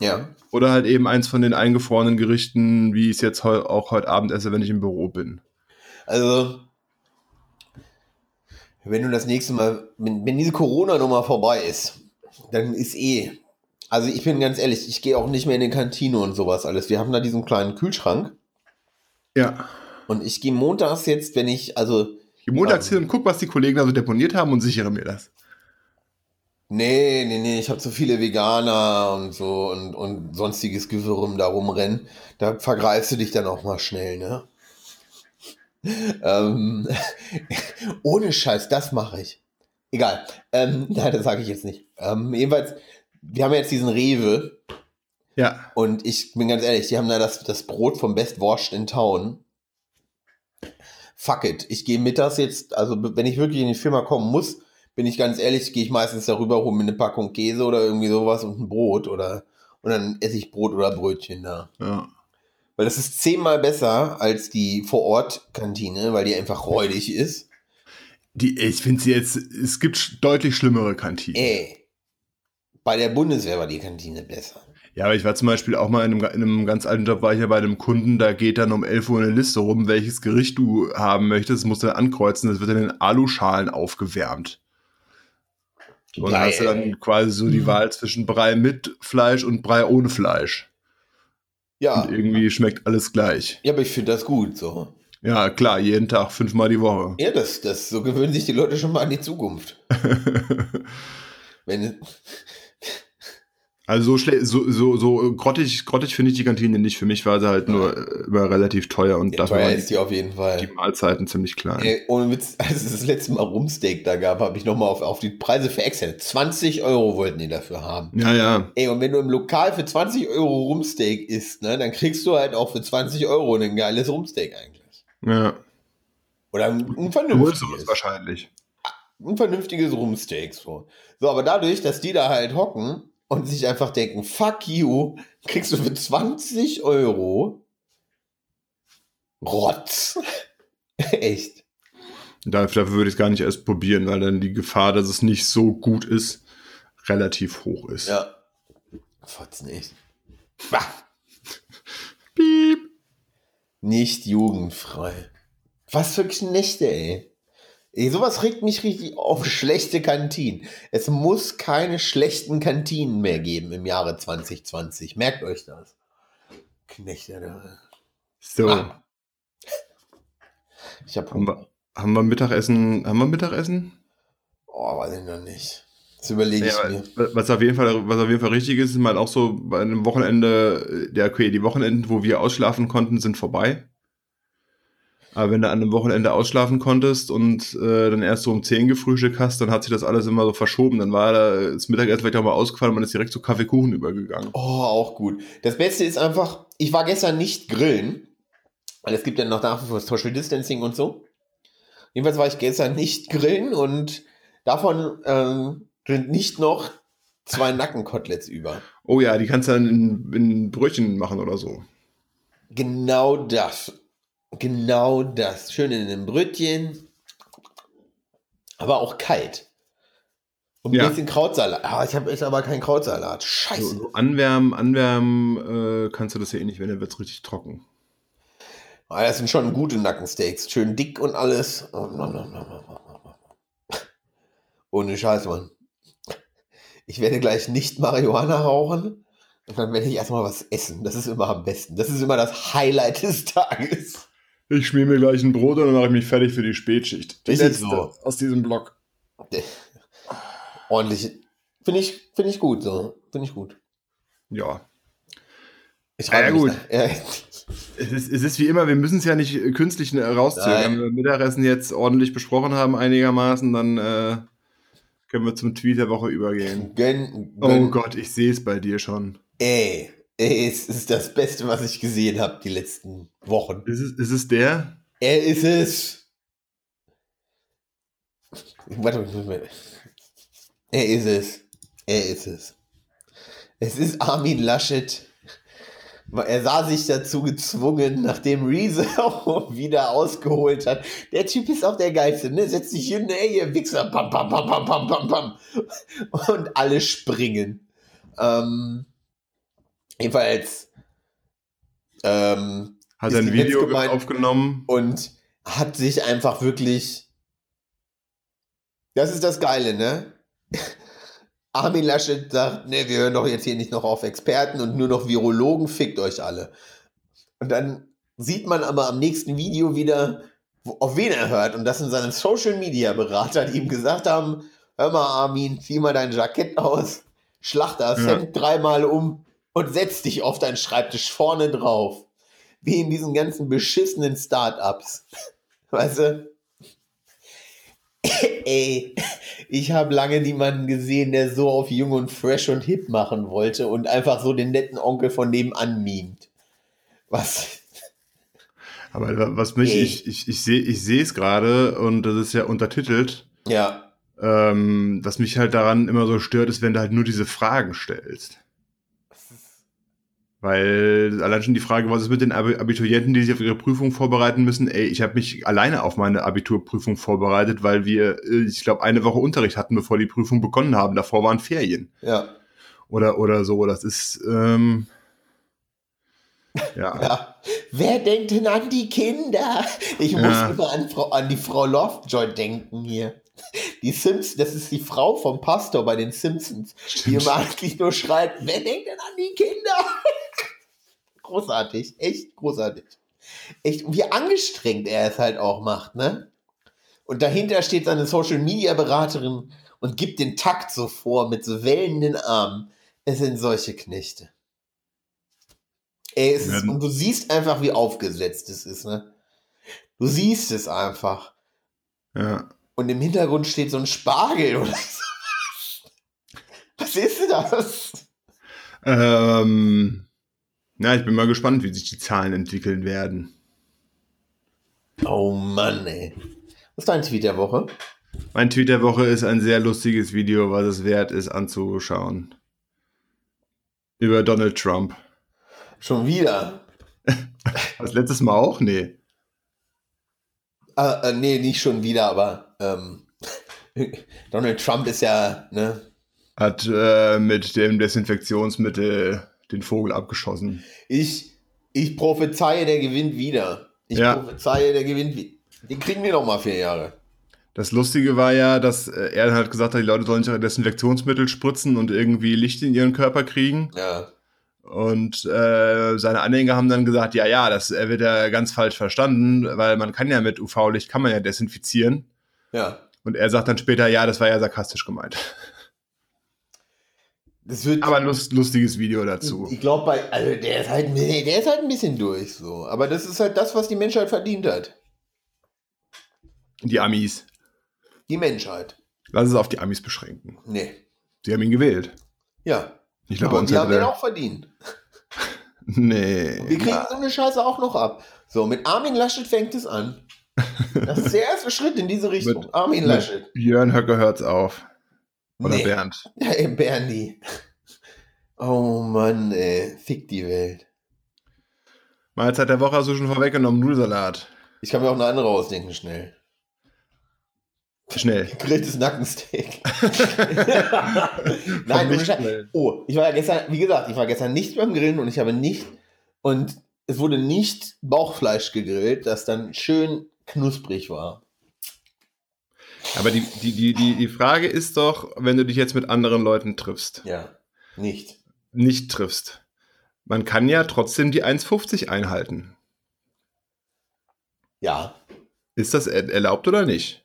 Ja. Oder halt eben eins von den eingefrorenen Gerichten, wie ich es jetzt heu auch heute Abend esse, wenn ich im Büro bin. Also, wenn du das nächste Mal, wenn, wenn diese Corona-Nummer vorbei ist, dann ist eh. Also ich bin ganz ehrlich, ich gehe auch nicht mehr in die Kantine und sowas alles. Wir haben da diesen kleinen Kühlschrank Ja. und ich gehe montags jetzt, wenn ich, also Ich gehe montags hin und guck, was die Kollegen da so deponiert haben und sichere mir das. Nee, nee, nee, ich habe zu viele Veganer und so und, und sonstiges Gewürm da rumrennen. Da vergreifst du dich dann auch mal schnell, ne? ähm, ohne Scheiß, das mache ich. Egal. Ähm, nein, das sage ich jetzt nicht. Ähm, jedenfalls, wir haben jetzt diesen Rewe Ja. und ich bin ganz ehrlich, die haben da das, das Brot vom Best Washed in Town. Fuck it. Ich gehe mittags jetzt, also wenn ich wirklich in die Firma kommen muss, bin ich ganz ehrlich, gehe ich meistens darüber rum mit eine Packung Käse oder irgendwie sowas und ein Brot oder und dann esse ich Brot oder Brötchen da. Ja. Weil das ist zehnmal besser als die Vor-Ort-Kantine, weil die einfach räudig ist. Die, ich finde sie jetzt, es gibt deutlich schlimmere Kantinen. Ey, bei der Bundeswehr war die Kantine besser. Ja, aber ich war zum Beispiel auch mal in einem, in einem ganz alten Job, war ich ja bei einem Kunden, da geht dann um 11 Uhr eine Liste rum, welches Gericht du haben möchtest, musst du dann ankreuzen, das wird dann in Aluschalen aufgewärmt. Und dann hast du dann quasi so die Mhm. Wahl zwischen Brei mit Fleisch und Brei ohne Fleisch. ja, Und irgendwie schmeckt alles gleich. ja, aber ich finde das gut so. Ja, klar, jeden Tag, fünfmal die Woche. Ja, das, das, so gewöhnen sich die Leute schon mal an die Zukunft. Wenn, Also so, so, so, so grottig, grottig finde ich die Kantine nicht. Für mich war sie halt nur äh, immer relativ teuer und dafür teuer ist die auf jeden die Fall. Mahlzeiten ziemlich klein. Ey, ohne Witz, als es das letzte Mal Rumsteak da gab, habe ich nochmal auf, auf die Preise für Excel. 20 Euro wollten die dafür haben. Ja, ja. Ey, und wenn du im Lokal für 20 Euro Rumsteak isst, ne, dann kriegst du halt auch für 20 Euro ein geiles Rumsteak eigentlich. Ja. Oder ein, ein Du holst vernünftiges. sowas wahrscheinlich. ein vernünftiges Rumsteak. So. so, aber dadurch, dass die da halt hocken und sich einfach denken, fuck you, kriegst du für 20 Euro Rotz. Echt. Dafür, dafür würde ich es gar nicht erst probieren, weil dann die Gefahr, dass es nicht so gut ist, relativ hoch ist. Ja. Fotz nicht. Bah, Piep. Nicht jugendfrei. Was für Knechte, ey. Ey, sowas regt mich richtig auf. Schlechte Kantinen. Es muss keine schlechten Kantinen mehr geben im Jahre 2020. Merkt euch das. Knechte. So, Ah. Ich hab haben, Hunger. wir, haben wir Mittagessen? Haben wir Mittagessen? Oh, weiß ich noch nicht. Das überlege ich Ja, mir. was auf jeden Fall, was auf jeden Fall richtig ist, ist mal auch so bei einem Wochenende, ja, okay, die Wochenenden, wo wir ausschlafen konnten, sind vorbei. Aber wenn du an einem Wochenende ausschlafen konntest und äh, dann erst so um 10 gefrühstückt hast, dann hat sich das alles immer so verschoben. Dann war da das Mittagessen vielleicht auch mal ausgefallen und man ist direkt zu Kaffeekuchen übergegangen. Oh, auch gut. Das Beste ist einfach, ich war gestern nicht grillen, weil es gibt ja noch nach wie vor Social Distancing und so. Jedenfalls war ich gestern nicht grillen und davon ähm, sind nicht noch zwei Nackenkoteletts über. Oh ja, die kannst du dann in, in Brötchen machen oder so. Genau das. Genau das. Schön in einem Brötchen. Aber auch kalt. Und ein Ja. bisschen Krautsalat. Ah, ich habe jetzt aber keinen Krautsalat. Scheiße. so anwärmen, anwärmen äh, kannst du das ja eh nicht, wenn dann wird's richtig trocken. Ah, das sind schon gute Nackensteaks. Schön dick und alles. Ohne Scheiß, Mann. Ich werde gleich nicht Marihuana rauchen. Und dann werde ich erstmal was essen. Das ist immer am besten. Das ist immer das Highlight des Tages. Ich schmier mir gleich ein Brot und dann mache ich mich fertig für die Spätschicht. Die Richtig letzte so. aus diesem Block. Ordentlich. Finde ich, finde ich gut. So. Finde ich gut. Ja. Ich Ja, mich gut. Ja. Es ist, es ist wie immer, wir müssen es ja nicht künstlich äh, rauszögern. Wenn wir Mittagessen jetzt ordentlich besprochen haben, einigermaßen, dann äh, können wir zum Tweet der Woche übergehen. Gönn, Oh gönn. Gott, ich sehe es bei dir schon. Ey, ey, es ist das Beste, was ich gesehen habe die letzten Wochen. Ist es, ist es der? Er ist es. Warte, warte, warte. Er ist es. Er ist es. Es ist Armin Laschet. Er sah sich dazu gezwungen, nachdem Rezo wieder ausgeholt hat. Der Typ ist auch der Geilste, ne? Setzt sich hin, ey, ihr Wichser, pam, pam, pam, pam, pam, pam, pam. Und alle springen. Ähm, jedenfalls ähm, Hat er ein Video aufgenommen? und hat sich einfach wirklich. Das ist das Geile, ne? Armin Laschet sagt, ne, wir hören doch jetzt hier nicht noch auf Experten und nur noch Virologen, fickt euch alle. Und dann sieht man aber am nächsten Video wieder, auf wen er hört. Und das sind seine Social Media Berater, die ihm gesagt haben: Hör mal, Armin, zieh mal dein Jackett aus, schlag das Ja. Hemd dreimal um und setz dich auf deinen Schreibtisch vorne drauf. Wie in diesen ganzen beschissenen Startups. Weißt du? Ey, ich habe lange niemanden gesehen, der so auf jung und fresh und hip machen wollte und einfach so den netten Onkel von nebenan mimt. Was? Aber was mich, Ey. ich, ich, ich sehe ich sehe es gerade und das ist ja untertitelt. Ja, Ähm, was mich halt daran immer so stört, ist, wenn du halt nur diese Fragen stellst. Weil allein schon die Frage, was ist mit den Abi- Abiturienten, die sich auf ihre Prüfung vorbereiten müssen? Ey, ich habe mich alleine auf meine Abiturprüfung vorbereitet, weil wir, äh, ich glaube, eine Woche Unterricht hatten, bevor die Prüfung begonnen haben. Davor waren Ferien. ja, Oder, oder so. Das ist, ähm, ja. ja. Wer denkt denn an die Kinder? Ich muss Ja. immer an, Frau, an die Frau Lovejoy denken hier. Die Simpsons, das ist die Frau vom Pastor bei den Simpsons, die immer eigentlich nur schreit, wer denkt denn an die Kinder? Großartig, echt großartig. Echt, wie angestrengt er es halt auch macht, ne? Und dahinter steht seine Social Media Beraterin und gibt den Takt so vor mit so wellenden Armen. Es sind solche Knechte. Ey, es ist, und du siehst einfach, wie aufgesetzt es ist, ne? Du siehst es einfach. ja. Und im Hintergrund steht so ein Spargel oder so. Was ist das? Ähm, na, ich bin mal gespannt, wie sich die Zahlen entwickeln werden. Oh Mann, ey. Was ist dein Tweet der Woche? Mein Tweet der Woche ist ein sehr lustiges Video, was es wert ist anzuschauen. Über Donald Trump. Schon wieder. Das letztes Mal auch? Nee. Äh, äh, nee, nicht schon wieder, aber ähm, Donald Trump ist ja, ne? Hat äh, mit dem Desinfektionsmittel den Vogel abgeschossen. Ich, ich prophezeie, der gewinnt wieder. Ich Ja. prophezeie, der gewinnt wieder. Den kriegen wir noch mal vier Jahre. Das Lustige war ja, dass äh, er halt gesagt hat, die Leute sollen sich Desinfektionsmittel spritzen und irgendwie Licht in ihren Körper kriegen. Ja. Und äh, seine Anhänger haben dann gesagt, ja, ja, das wird ja ganz falsch verstanden, weil man kann ja mit UV-Licht, kann man ja desinfizieren. Ja. Und er sagt dann später, ja, das war ja sarkastisch gemeint. Das wird, Aber ein lust, lustiges Video dazu. ich glaube, bei, also der ist halt, der ist halt ein bisschen durch so. Aber das ist halt das, was die Menschheit verdient hat. Die Amis. Die Menschheit. Lass es auf die Amis beschränken. Nee. Sie haben ihn gewählt. Ja. Ich glaube, uns die haben den der, auch verdient. Nee. Wir kriegen so eine Scheiße auch noch ab. So, mit Armin Laschet fängt es an. Das ist der erste Schritt in diese Richtung. Mit- Armin Laschet. Björn Höcke hört's auf. Oder Nee. Bernd. Ey, Bernie. Oh Mann, ey. Fick die Welt. Mahlzeit der Woche hast du schon vorweggenommen, Nudelsalat. Ich kann mir auch eine andere ausdenken, schnell. Schnell. Grilltes Nackensteak. Nein, Scheiß. schnell. Oh, ich war ja gestern, wie gesagt, ich war gestern nicht beim Grillen und ich habe nicht, und es wurde nicht Bauchfleisch gegrillt, das dann schön knusprig war. Aber die, die, die, die, die Frage ist doch, wenn du dich jetzt mit anderen Leuten triffst, Ja, nicht. nicht triffst, man kann ja trotzdem die 1,50 einhalten. Ja, Ist das er erlaubt oder nicht?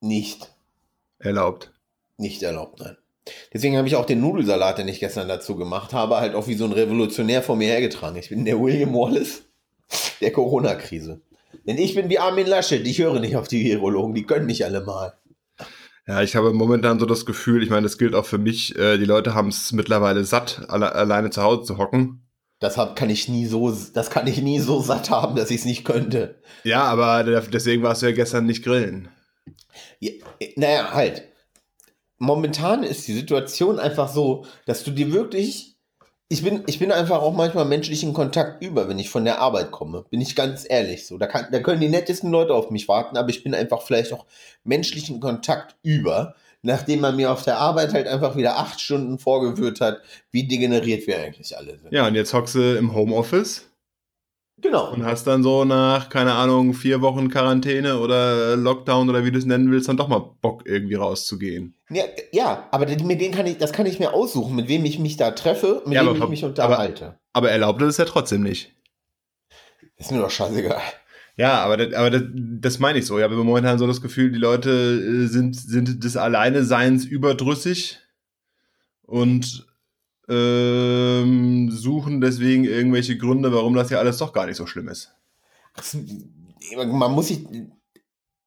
nicht. Erlaubt. Nicht erlaubt, nein. Deswegen habe ich auch den Nudelsalat, den ich gestern dazu gemacht habe, halt auch wie so ein Revolutionär vor mir hergetragen. Ich bin der William Wallace der Corona-Krise. Denn ich bin wie Armin Laschet, ich höre nicht auf die Virologen, die können mich alle mal. Ja, ich habe momentan so das Gefühl, ich meine, das gilt auch für mich, äh, die Leute haben es mittlerweile satt, alle, alleine zu Hause zu hocken. Das hab, kann ich nie so, das kann ich nie so satt haben, dass ich es nicht könnte. Ja, aber deswegen warst du ja gestern nicht grillen. Ja, äh, naja, halt. Momentan ist die Situation einfach so, dass du dir wirklich. Ich bin, ich bin einfach auch manchmal menschlichen Kontakt über, wenn ich von der Arbeit komme. Bin ich ganz ehrlich so. Da, kann, da können die nettesten Leute auf mich warten, aber ich bin einfach vielleicht auch menschlichen Kontakt über, nachdem man mir auf der Arbeit halt einfach wieder acht Stunden vorgeführt hat, wie degeneriert wir eigentlich alle sind. Ja, und jetzt hockst du im Homeoffice Genau. und hast dann so nach, keine Ahnung, vier Wochen Quarantäne oder Lockdown oder wie du es nennen willst, dann doch mal Bock irgendwie rauszugehen. Ja, ja aber mit denen kann ich, das kann ich mir aussuchen, mit wem ich mich da treffe, mit Ja, wem aber ich mich unterhalte. Aber erlaubt ist es ja trotzdem nicht. Ist mir doch scheißegal. Ja, aber, das, aber das, das meine ich so. Ich habe momentan so das Gefühl, die Leute äh, sind, sind des Alleineseins überdrüssig und ähm, suchen deswegen irgendwelche Gründe, warum das ja alles doch gar nicht so schlimm ist. Man muss sich.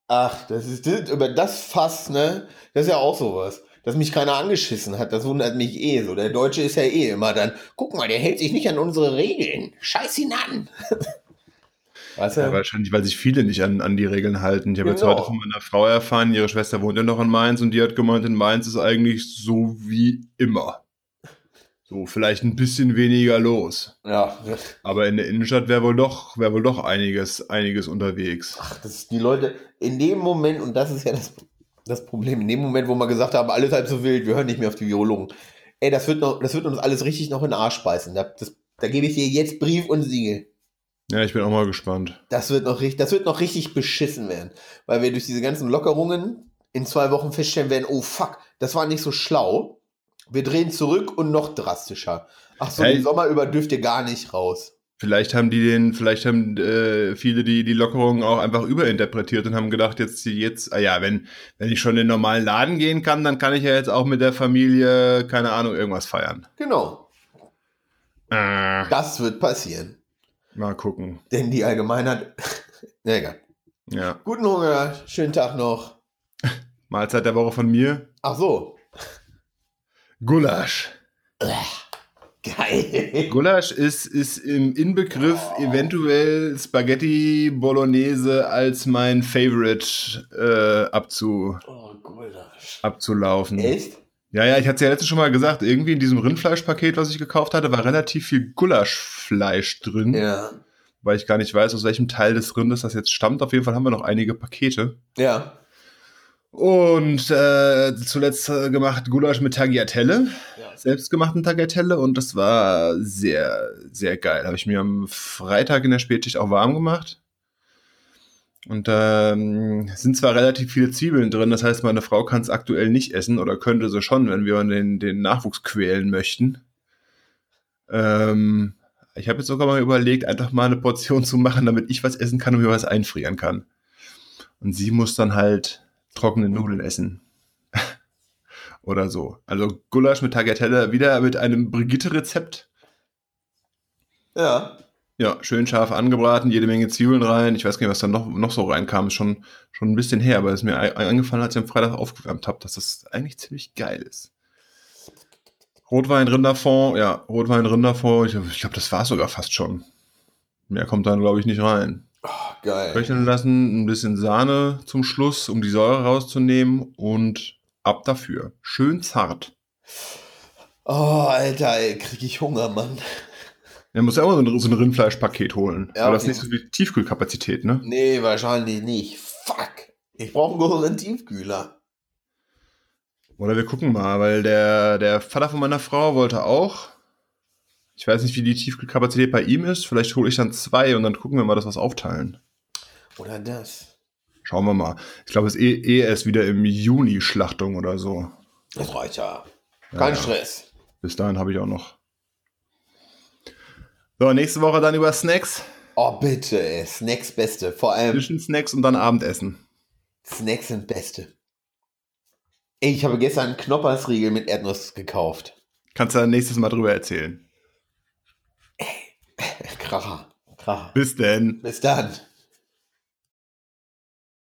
Ach, das ist das, über das Fass, ne? Das ist ja auch sowas. Dass mich keiner angeschissen hat, das wundert mich eh so. Der Deutsche ist ja eh immer dann, guck mal, der hält sich nicht an unsere Regeln. Scheiß ihn an. weißt du? Ja, wahrscheinlich, weil sich viele nicht an, an die Regeln halten. Ich habe jetzt Genau. heute von meiner Frau erfahren, ihre Schwester wohnt ja noch in Mainz und die hat gemeint, in Mainz ist eigentlich so wie immer. So, vielleicht ein bisschen weniger los. ja, Aber in der Innenstadt wäre wohl doch, wäre wohl doch einiges, einiges unterwegs. ach, das ist die Leute in dem Moment, und das ist ja das, das Problem, in dem Moment, wo wir gesagt haben, alles halb so wild, wir hören nicht mehr auf die Virologen. Ey, das wird, noch, das wird uns alles richtig noch in den Arsch beißen. Da, das, da gebe ich dir jetzt Brief und Siegel. Ja, ich bin auch mal gespannt. Das wird, noch, das wird noch richtig beschissen werden. Weil wir durch diese ganzen Lockerungen in zwei Wochen feststellen werden, oh fuck, das war nicht so schlau. Wir drehen zurück und noch drastischer. Ach so, Hey. den Sommer über dürft ihr gar nicht raus. Vielleicht haben die den, vielleicht haben äh, viele die, die Lockerungen auch einfach überinterpretiert und haben gedacht, jetzt, jetzt, ah ja, wenn, wenn ich schon in den normalen Laden gehen kann, dann kann ich ja jetzt auch mit der Familie, keine Ahnung, irgendwas feiern. Genau, Äh, das wird passieren. mal gucken. Denn die Allgemeinheit. Na egal. Ja. Guten Hunger, schönen Tag noch. Mahlzeit der Woche von mir. Ach so. Gulasch. Geil. Gulasch ist, ist im Inbegriff eventuell Spaghetti Bolognese als mein Favorite äh, abzu, Oh, abzulaufen. Echt? Ja, ja, ich hatte es ja letztens schon mal gesagt, irgendwie in diesem Rindfleischpaket, was ich gekauft hatte, war relativ viel Gulaschfleisch drin, Ja. weil ich gar nicht weiß, aus welchem Teil des Rindes das jetzt stammt. Auf jeden Fall haben wir noch einige Pakete. Ja. Und äh, zuletzt äh, gemacht Gulasch mit Tagliatelle, Ja. selbstgemachten Tagliatelle und das war sehr, sehr geil. Habe ich mir am Freitag in der Spätschicht auch warm gemacht. Und da ähm, sind zwar relativ viele Zwiebeln drin, das heißt, meine Frau kann es aktuell nicht essen oder könnte sie schon, wenn wir den, den Nachwuchs quälen möchten. Ähm, ich habe jetzt sogar mal überlegt, einfach mal eine Portion zu machen, damit ich was essen kann und mir was einfrieren kann. Und sie muss dann halt trockene Nudeln essen. Oder so. Also Gulasch mit Tagliatelle wieder mit einem Brigitte-Rezept. Ja. Ja, schön scharf angebraten, jede Menge Zwiebeln rein. Ich weiß gar nicht, was da noch, noch so reinkam. Ist schon, schon ein bisschen her, aber es ist mir eingefallen, als ich am Freitag aufgewärmt habe, dass das eigentlich ziemlich geil ist. Rotwein, Rinderfond, ja, Rotwein, Rinderfond. Ich, ich glaube, das war sogar fast schon. Mehr kommt dann, glaube ich, nicht rein. Oh, geil. Köcheln lassen, ein bisschen Sahne zum Schluss, um die Säure rauszunehmen und ab dafür. Schön zart. Oh, Alter, ey, krieg ich Hunger, Mann. Er muss ja auch so ein, so ein Rindfleischpaket holen. Ja, Aber das ist nicht so viel Tiefkühlkapazität, ne? Nee, wahrscheinlich nicht. Fuck. Ich brauche einen Tiefkühler. Oder wir gucken mal, weil der, der Vater von meiner Frau wollte auch. Ich weiß nicht, wie die Tiefkühlkapazität bei ihm ist. Vielleicht hole ich dann zwei und dann gucken wir mal, dass wir es aufteilen. Oder das. Schauen wir mal. Ich glaube, es ist eh, eh erst wieder im Juni Schlachtung oder so. Das reicht ja. Kein Ja. Stress. Bis dahin habe ich auch noch. So, nächste Woche dann über Snacks. Oh, bitte, ey. Snacks beste. Vor allem Zwischen Snacks und dann Abendessen. Snacks sind beste. Ey, ich habe gestern einen Knoppersriegel mit Erdnuss gekauft. Kannst du dann nächstes Mal drüber erzählen. Kracher. Kracher. Bis denn. Bis dann.